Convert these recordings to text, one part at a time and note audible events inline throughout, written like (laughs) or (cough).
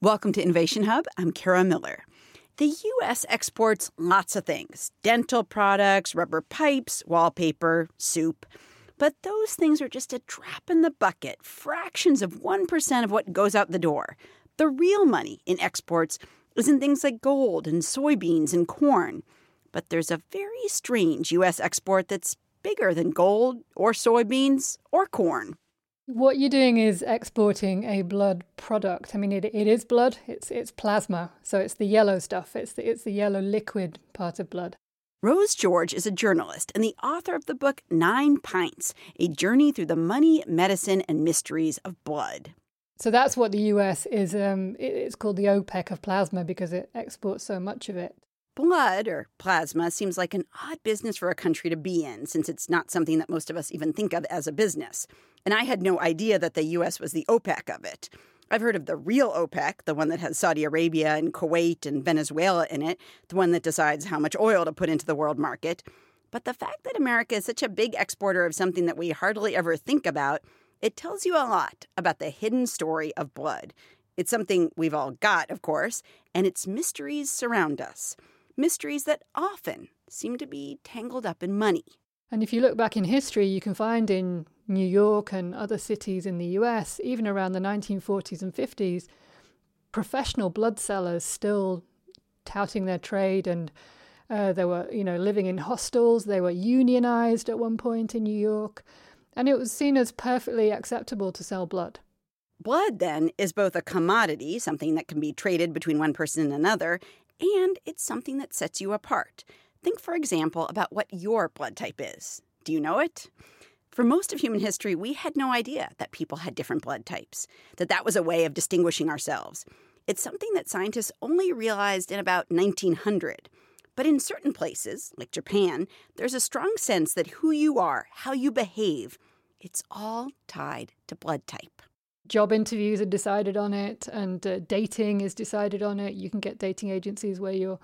Welcome to Innovation Hub. I'm Kara Miller. The U.S. exports lots of things dental products, rubber pipes, wallpaper, soup. But those things are just a drop in the bucket, fractions of 1% of what goes out the door. The real money in exports is in things like gold and soybeans and corn. But there's a very strange U.S. export that's bigger than gold or soybeans or corn. What you're doing is exporting a blood product. I mean, it, it is blood. It's it's plasma, so it's the yellow stuff. It's the, it's the yellow liquid part of blood. Rose George is a journalist and the author of the book Nine Pints: A Journey Through the Money, Medicine, and Mysteries of Blood. So that's what the U.S. is. Um, it, it's called the OPEC of plasma because it exports so much of it. Blood or plasma seems like an odd business for a country to be in, since it's not something that most of us even think of as a business. And I had no idea that the U.S. was the OPEC of it. I've heard of the real OPEC, the one that has Saudi Arabia and Kuwait and Venezuela in it, the one that decides how much oil to put into the world market. But the fact that America is such a big exporter of something that we hardly ever think about, it tells you a lot about the hidden story of blood. It's something we've all got, of course, and its mysteries surround us. Mysteries that often seem to be tangled up in money. And if you look back in history, you can find in New York and other cities in the US, even around the 1940s and 50s, professional blood sellers still touting their trade and uh, they were, you know, living in hostels. They were unionized at one point in New York, and it was seen as perfectly acceptable to sell blood. Blood, then, is both a commodity, something that can be traded between one person and another, and it's something that sets you apart. Think, for example, about what your blood type is. Do you know it? For most of human history, we had no idea that people had different blood types, that that was a way of distinguishing ourselves. It's something that scientists only realized in about 1900. But in certain places, like Japan, there's a strong sense that who you are, how you behave, it's all tied to blood type. Job interviews are decided on it, and uh, dating is decided on it. You can get dating agencies where you're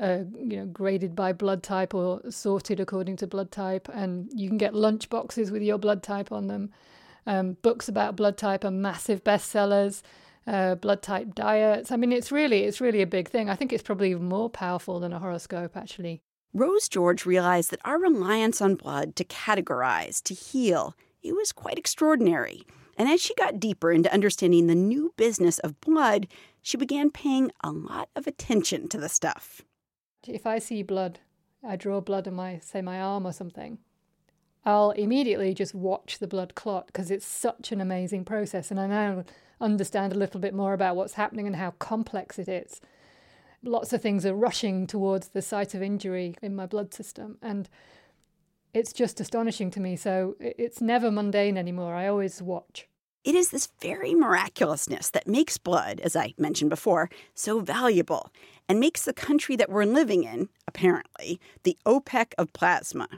uh, you know, graded by blood type or sorted according to blood type, and you can get lunch boxes with your blood type on them. Um, books about blood type are massive bestsellers. Uh, blood type diets. I mean, it's really, it's really a big thing. I think it's probably even more powerful than a horoscope, actually. Rose George realized that our reliance on blood to categorize, to heal, it was quite extraordinary. And as she got deeper into understanding the new business of blood, she began paying a lot of attention to the stuff. If I see blood, I draw blood on my, say, my arm or something, I'll immediately just watch the blood clot because it's such an amazing process. And I now understand a little bit more about what's happening and how complex it is. Lots of things are rushing towards the site of injury in my blood system. And it's just astonishing to me. So it's never mundane anymore. I always watch. It is this very miraculousness that makes blood, as I mentioned before, so valuable and makes the country that we're living in, apparently, the OPEC of plasma.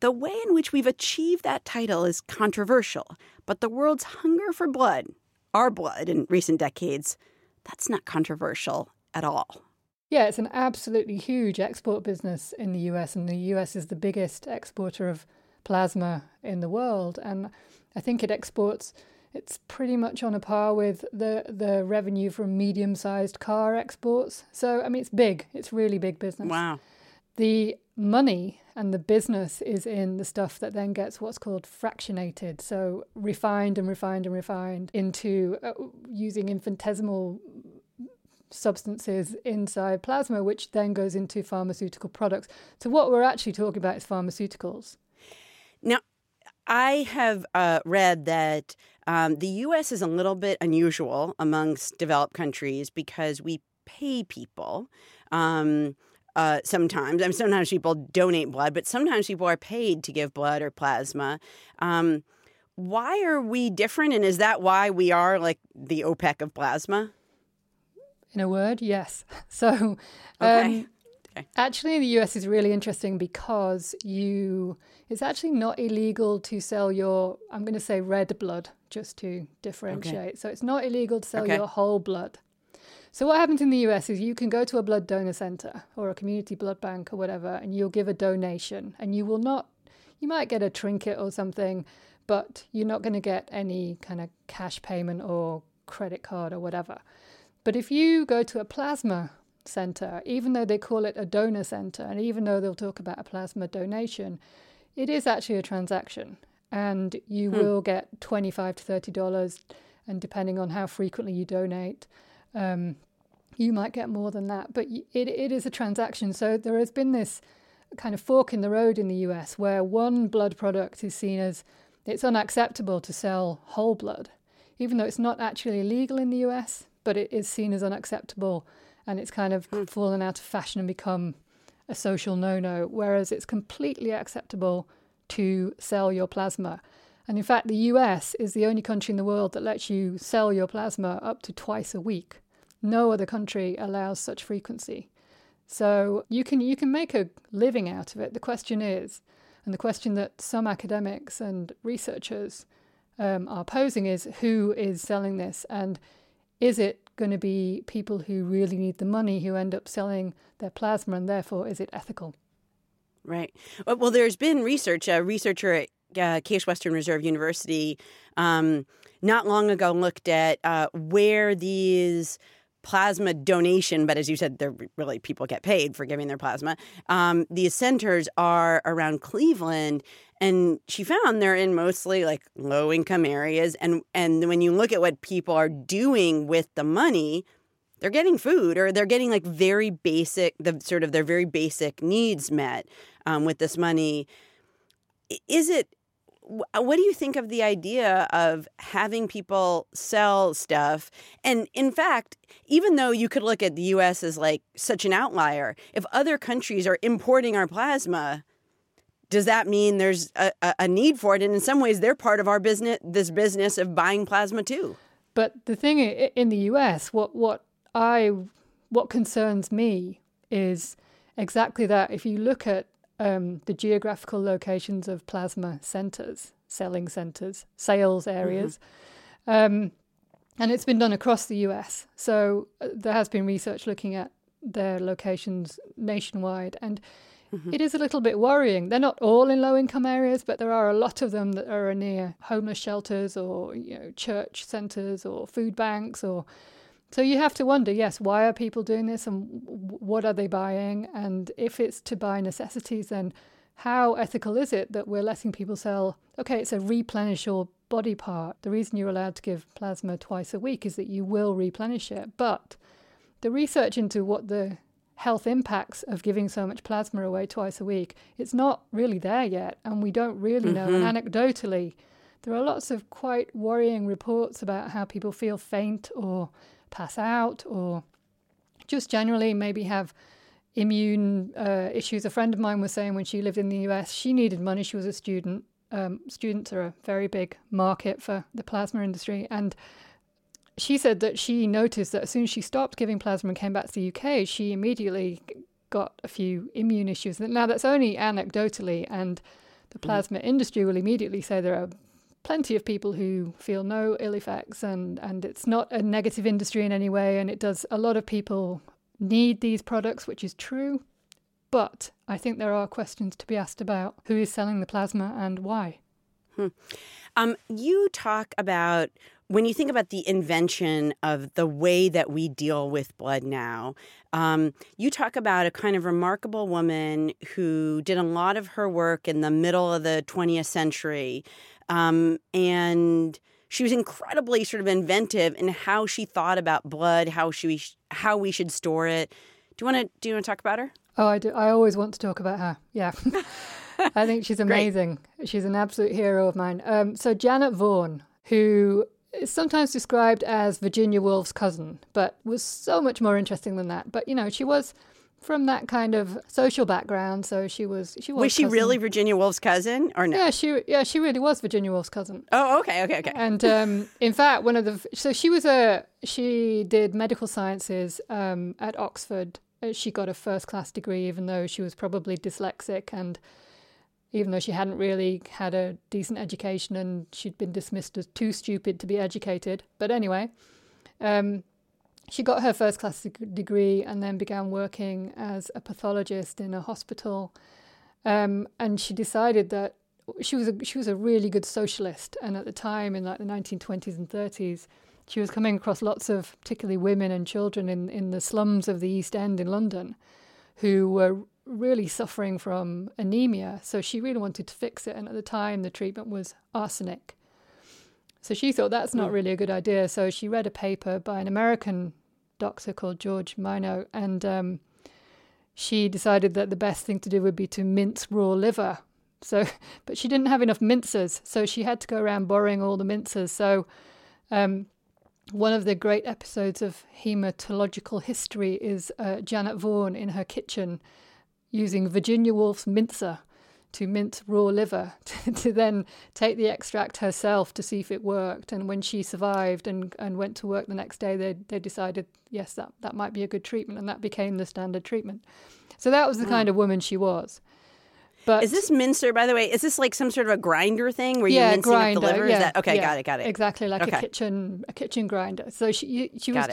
The way in which we've achieved that title is controversial, but the world's hunger for blood, our blood in recent decades, that's not controversial at all. Yeah, it's an absolutely huge export business in the US, and the US is the biggest exporter of plasma in the world. And I think it exports it's pretty much on a par with the the revenue from medium-sized car exports. So I mean, it's big. It's really big business. Wow. The money and the business is in the stuff that then gets what's called fractionated, so refined and refined and refined into uh, using infinitesimal substances inside plasma, which then goes into pharmaceutical products. So what we're actually talking about is pharmaceuticals. Now, I have uh, read that um, the U.S. is a little bit unusual amongst developed countries because we pay people. Um, uh, sometimes, I mean, sometimes people donate blood, but sometimes people are paid to give blood or plasma. Um, why are we different, and is that why we are like the OPEC of plasma? In a word, yes. (laughs) So, okay. Um, okay. actually, the US is really interesting because you it's actually not illegal to sell your, I'm going to say red blood, just to differentiate. Okay. So it's not illegal to sell your whole blood. So what happens in the US is you can go to a blood donor center or a community blood bank or whatever, and you'll give a donation, and you will not, you might get a trinket or something, but you're not going to get any kind of cash payment or credit card or whatever. But if you go to a plasma center, even though they call it a donor center, and even though they'll talk about a plasma donation, it is actually a transaction. And you hmm. will get 25 to $30, and depending on how frequently you donate, um, you might get more than that. But it, it is a transaction. So there has been this kind of fork in the road in the US where one blood product is seen as it's unacceptable to sell whole blood, even though it's not actually illegal in the US, but it is seen as unacceptable and it's kind of mm. fallen out of fashion and become a social no no, whereas it's completely acceptable to sell your plasma. And in fact, the US is the only country in the world that lets you sell your plasma up to twice a week. No other country allows such frequency. So you can you can make a living out of it. The question is, and the question that some academics and researchers um, are posing is, who is selling this, and is it going to be people who really need the money who end up selling their plasma, and therefore is it ethical? Right. Well, there's been research. A researcher at uh, Case Western Reserve University um, not long ago looked at uh, where these plasma donation, but as you said, they're really people get paid for giving their plasma. Um, these centers are around Cleveland, and she found they're in mostly like low income areas. And and when you look at what people are doing with the money, they're getting food or they're getting like very basic, the sort of their very basic needs met um, with this money. Is it what do you think of the idea of having people sell stuff? And in fact, even though you could look at the US as like such an outlier, if other countries are importing our plasma, does that mean there's a, a need for it? And in some ways, they're part of our business, this business of buying plasma too. But the thing in the US, what, what I, what concerns me is exactly that. If you look at um, the geographical locations of plasma centers, selling centers, sales areas. Mm-hmm. Um, and it's been done across the US. So uh, there has been research looking at their locations nationwide. And mm-hmm. it is a little bit worrying. They're not all in low income areas, but there are a lot of them that are near homeless shelters or you know, church centers or food banks or so you have to wonder, yes, why are people doing this and what are they buying? And if it's to buy necessities, then how ethical is it that we're letting people sell? Okay, it's a replenish your body part. The reason you're allowed to give plasma twice a week is that you will replenish it. But the research into what the health impacts of giving so much plasma away twice a week, it's not really there yet. And we don't really know. Mm-hmm. And anecdotally, there are lots of quite worrying reports about how people feel faint or pass out or just generally maybe have immune uh, issues. A friend of mine was saying when she lived in the US, she needed money. She was a student. Um, students are a very big market for the plasma industry. And she said that she noticed that as soon as she stopped giving plasma and came back to the UK, she immediately got a few immune issues. Now, that's only anecdotally, and the mm. plasma mm. industry will immediately say there are plenty of people who feel no ill effects and, and it's not a negative industry in any way and it does a lot of people need these products which is true but i think there are questions to be asked about who is selling the plasma and why hmm. um, you talk about when you think about the invention of the way that we deal with blood now, um, you talk about a kind of remarkable woman who did a lot of her work in the middle of the 20th century um, and she was incredibly sort of inventive in how she thought about blood, how she how we should store it. Do you want to do you want to talk about her? Oh, I do. I always want to talk about her. Yeah. (laughs) I think she's amazing. she's an absolute hero of mine. Um, so Janet Vaughan, who is sometimes described as Virginia Woolf's cousin, but was so much more interesting than that. But you know, she was from that kind of social background. So she was she was. Was she cousin. really Virginia Woolf's cousin or no? Yeah, she yeah she really was Virginia Woolf's cousin. Oh, okay, okay, okay. And um, in fact, one of the so she was a she did medical sciences um, at Oxford. Uh, she got a first class degree, even though she was probably dyslexic and. Even though she hadn't really had a decent education and she'd been dismissed as too stupid to be educated. But anyway, um, she got her first class degree and then began working as a pathologist in a hospital. Um, and she decided that she was a, she was a really good socialist. And at the time, in like the 1920s and 30s, she was coming across lots of particularly women and children in, in the slums of the East End in London who were really suffering from anemia. So she really wanted to fix it. And at the time, the treatment was arsenic. So she thought that's not hmm. really a good idea. So she read a paper by an American doctor called George Minot, and um, she decided that the best thing to do would be to mince raw liver. So, (laughs) but she didn't have enough mincers, so she had to go around borrowing all the mincers. So, um, one of the great episodes of hematological history is uh, Janet Vaughan in her kitchen using Virginia Woolf's mincer to mince raw liver (laughs) to, to, then take the extract herself to see if it worked. And when she survived and, and went to work the next day, they, they decided, yes, that, that might be a good treatment. And that became the standard treatment. So that was the mm. kind of woman she was. But is this mincer, by the way? Is this like some sort of a grinder thing where you're mincing grinder, up the liver? Yeah, is that okay? Yeah, got it. Got it. Exactly like okay. a kitchen a kitchen grinder. So she she was.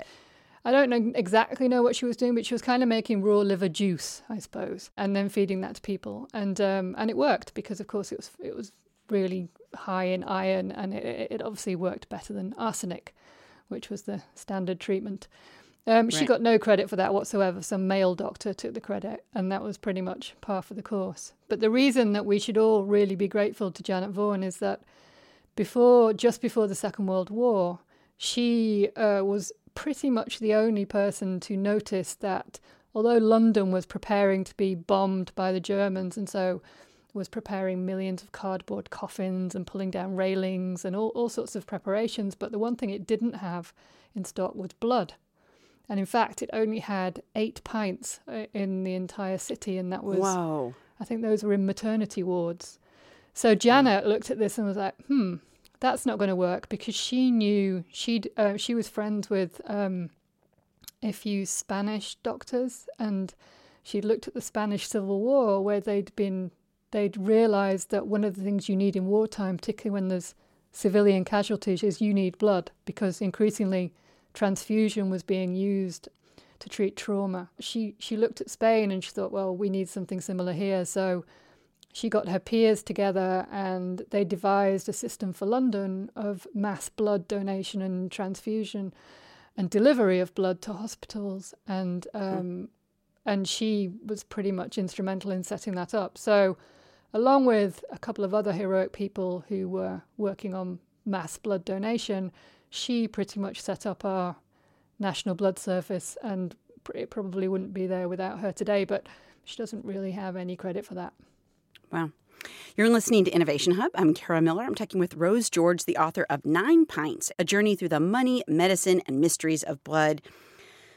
I don't know exactly know what she was doing, but she was kind of making raw liver juice, I suppose, and then feeding that to people, and um, and it worked because of course it was it was really high in iron, and it, it obviously worked better than arsenic, which was the standard treatment. Um, right. She got no credit for that whatsoever. Some male doctor took the credit, and that was pretty much par for the course. But the reason that we should all really be grateful to Janet Vaughan is that before, just before the Second World War, she uh, was pretty much the only person to notice that although London was preparing to be bombed by the Germans, and so was preparing millions of cardboard coffins and pulling down railings and all, all sorts of preparations, but the one thing it didn't have in stock was blood. And in fact, it only had eight pints uh, in the entire city, and that was wow. I think those were in maternity wards. So Janet looked at this and was like, "Hmm, that's not going to work," because she knew she'd uh, she was friends with um, a few Spanish doctors, and she looked at the Spanish Civil War, where they'd been they'd realised that one of the things you need in wartime, particularly when there's civilian casualties, is you need blood because increasingly transfusion was being used to treat trauma. She she looked at Spain and she thought, well, we need something similar here. So she got her peers together and they devised a system for London of mass blood donation and transfusion and delivery of blood to hospitals. And um, and she was pretty much instrumental in setting that up. So along with a couple of other heroic people who were working on mass blood donation, she pretty much set up our national blood service, and it probably wouldn't be there without her today. But she doesn't really have any credit for that. Wow. You're listening to Innovation Hub. I'm Kara Miller. I'm talking with Rose George, the author of Nine Pints, a journey through the money, medicine, and mysteries of blood.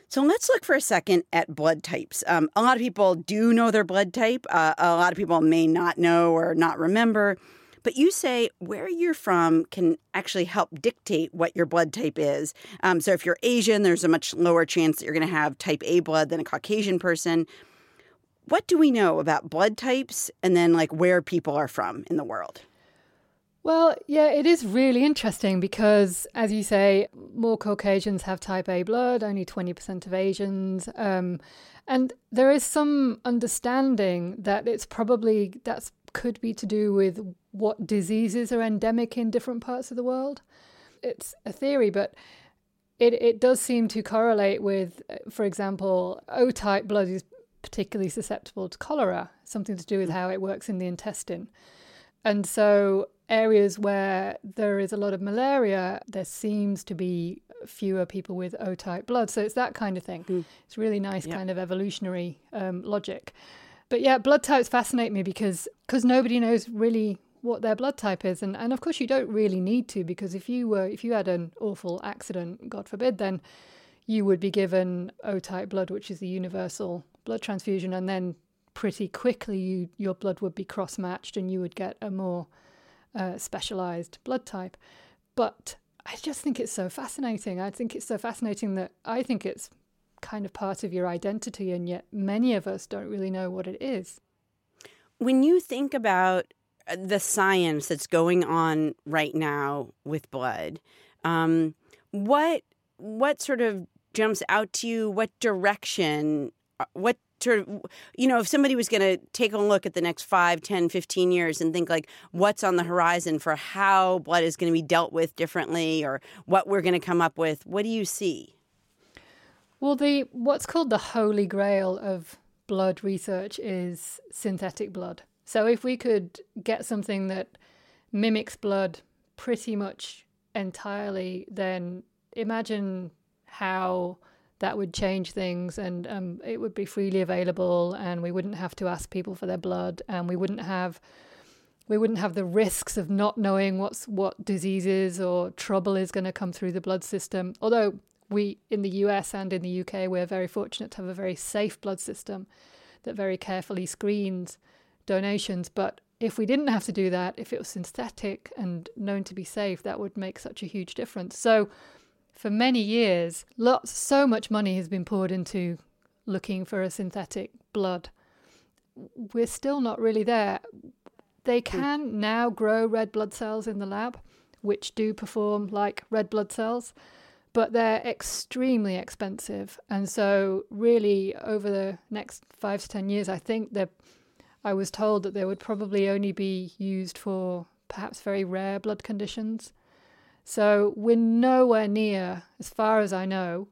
So let's look for a second at blood types. Um, a lot of people do know their blood type. Uh, a lot of people may not know or not remember. But you say where you're from can actually help dictate what your blood type is. Um, so if you're Asian, there's a much lower chance that you're going to have type A blood than a Caucasian person. What do we know about blood types and then like where people are from in the world? Well, yeah, it is really interesting because, as you say, more Caucasians have type A blood, only 20% of Asians. Um, and there is some understanding that it's probably that could be to do with what diseases are endemic in different parts of the world. It's a theory, but it, it does seem to correlate with, for example, O type blood is particularly susceptible to cholera, something to do with how it works in the intestine. And so, areas where there is a lot of malaria, there seems to be fewer people with O type blood. So, it's that kind of thing. Mm. It's really nice, kind of evolutionary um, logic. But yeah, blood types fascinate me because because nobody knows really what their blood type is, and and of course you don't really need to because if you were if you had an awful accident, God forbid, then you would be given O type blood, which is the universal blood transfusion, and then pretty quickly you your blood would be cross matched and you would get a more uh, specialized blood type. But I just think it's so fascinating. I think it's so fascinating that I think it's kind of part of your identity, and yet many of us don't really know what it is. When you think about uh, the science that's going on right now with blood, um, what what sort of jumps out to you? What direction? Uh, what of you know if somebody was going to take a look at the next 5 10 15 years and think like what's on the horizon for how blood is going to be dealt with differently or what we're going to come up with what do you see? Well the what's called the holy grail of blood research is synthetic blood. So if we could get something that mimics blood pretty much entirely then imagine how that would change things and um, it would be freely available and we wouldn't have to ask people for their blood and we wouldn't have we wouldn't have the risks of not knowing what's what diseases or trouble is going to come through the blood system. Although we in the US and in the UK we're very fortunate to have a very safe blood system that very carefully screens donations. But if we didn't have to do that if it was synthetic and known to be safe that would make such a huge difference. So for many years, lots, so much money has been poured into looking for a synthetic blood. We're still not really there. They hmm. can now grow red blood cells in the lab, which do perform like red blood cells, but they're extremely expensive. And so, really, over the next five to 10 years, I think that I was told that they would probably only be used for perhaps very rare blood conditions. So we're nowhere near, as far as I know,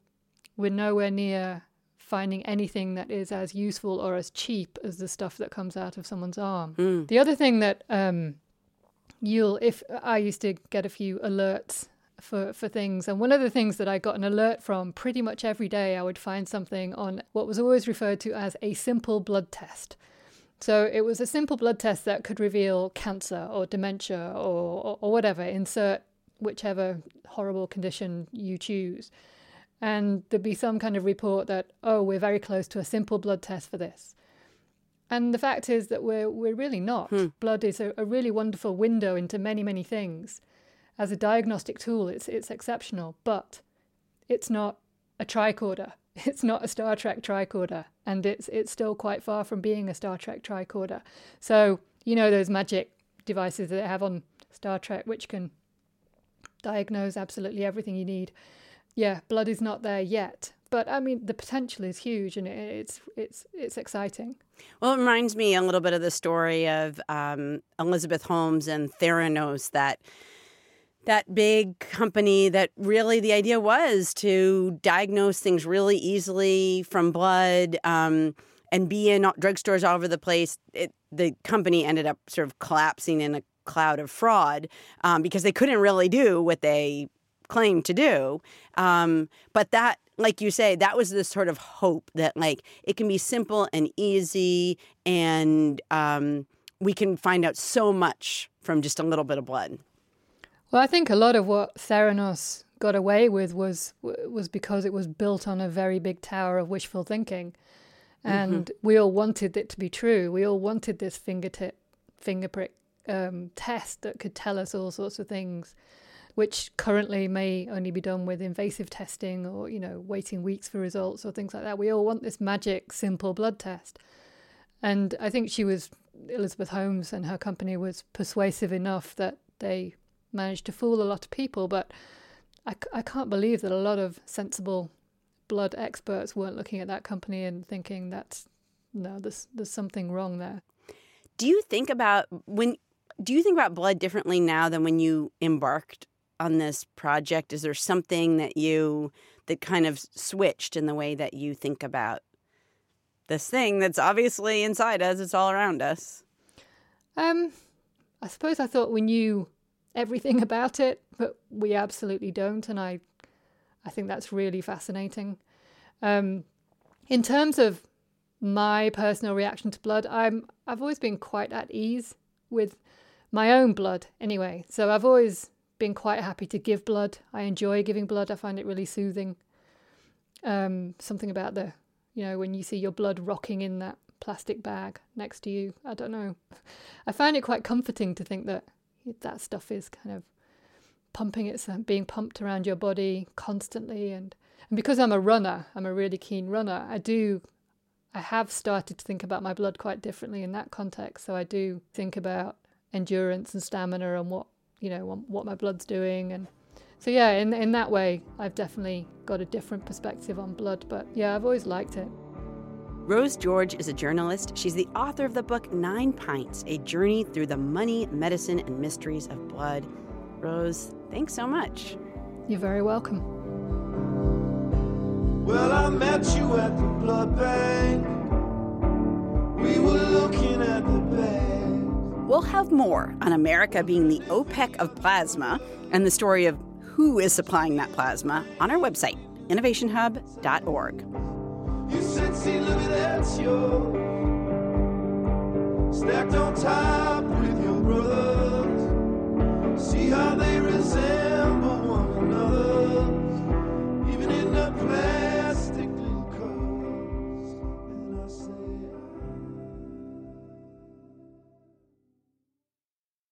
we're nowhere near finding anything that is as useful or as cheap as the stuff that comes out of someone's arm. Mm. The other thing that um, you'll, if I used to get a few alerts for, for things. And one of the things that I got an alert from pretty much every day, I would find something on what was always referred to as a simple blood test. So it was a simple blood test that could reveal cancer or dementia or, or, or whatever. Insert whichever horrible condition you choose. And there'd be some kind of report that, oh, we're very close to a simple blood test for this. And the fact is that we're, we're really not. Hmm. Blood is a, a really wonderful window into many, many things. As a diagnostic tool, it's, it's exceptional, but it's not a tricorder. (laughs) It's not a Star Trek tricorder, and it's it's still quite far from being a Star Trek tricorder. So you know those magic devices that they have on Star Trek, which can diagnose absolutely everything you need. Yeah, blood is not there yet, but I mean the potential is huge and it's it's it's exciting. Well, it reminds me a little bit of the story of um, Elizabeth Holmes and Theranos that that big company that really the idea was to diagnose things really easily from blood um, and be in drugstores all over the place. It, the company ended up sort of collapsing in a cloud of fraud um, because they couldn't really do what they claimed to do. Um, but that, like you say, that was this sort of hope that like it can be simple and easy, and um, we can find out so much from just a little bit of blood. Well, I think a lot of what Theranos got away with was was because it was built on a very big tower of wishful thinking, and mm-hmm. we all wanted it to be true. We all wanted this fingertip, fingerprick um, test that could tell us all sorts of things, which currently may only be done with invasive testing or, you know, waiting weeks for results or things like that. We all want this magic, simple blood test. And I think she was, Elizabeth Holmes and her company was persuasive enough that they managed to fool a lot of people. But I, I can't believe that a lot of sensible blood experts weren't looking at that company and thinking that's no, there's there's something wrong there. Do you think about when do you think about blood differently now than when you embarked on this project? Is there something that you that kind of switched in the way that you think about this thing that's obviously inside us, it's all around us? Um, I suppose I thought we knew everything (laughs) about it, but we absolutely don't, and I, I think that's really fascinating. Um, in terms of my personal reaction to blood, I'm I've always been quite at ease with my own blood anyway. So I've always been quite happy to give blood. I enjoy giving blood. I find it really soothing. Um, something about the, you know, when you see your blood rocking in that plastic bag next to you. I don't know. (laughs) I find it quite comforting to think that that stuff is kind of pumping it's being pumped around your body constantly and and because I'm a runner, I'm a really keen runner. I do I have started to think about my blood quite differently in that context. So I do think about endurance and stamina and what you know what my blood's doing and so yeah in in that way I've definitely got a different perspective on blood but yeah I've always liked it Rose George is a journalist. She's the author of the book Nine Pints A Journey Through the Money, Medicine, and Mysteries of Blood. Rose, thanks so much. You're very welcome. Well, I met you at the blood bank. We'll have more on America being the OPEC of plasma and the story of who is supplying that plasma on our website, innovationhub.org. You sexy at. Stacked on top with your brothers. See how they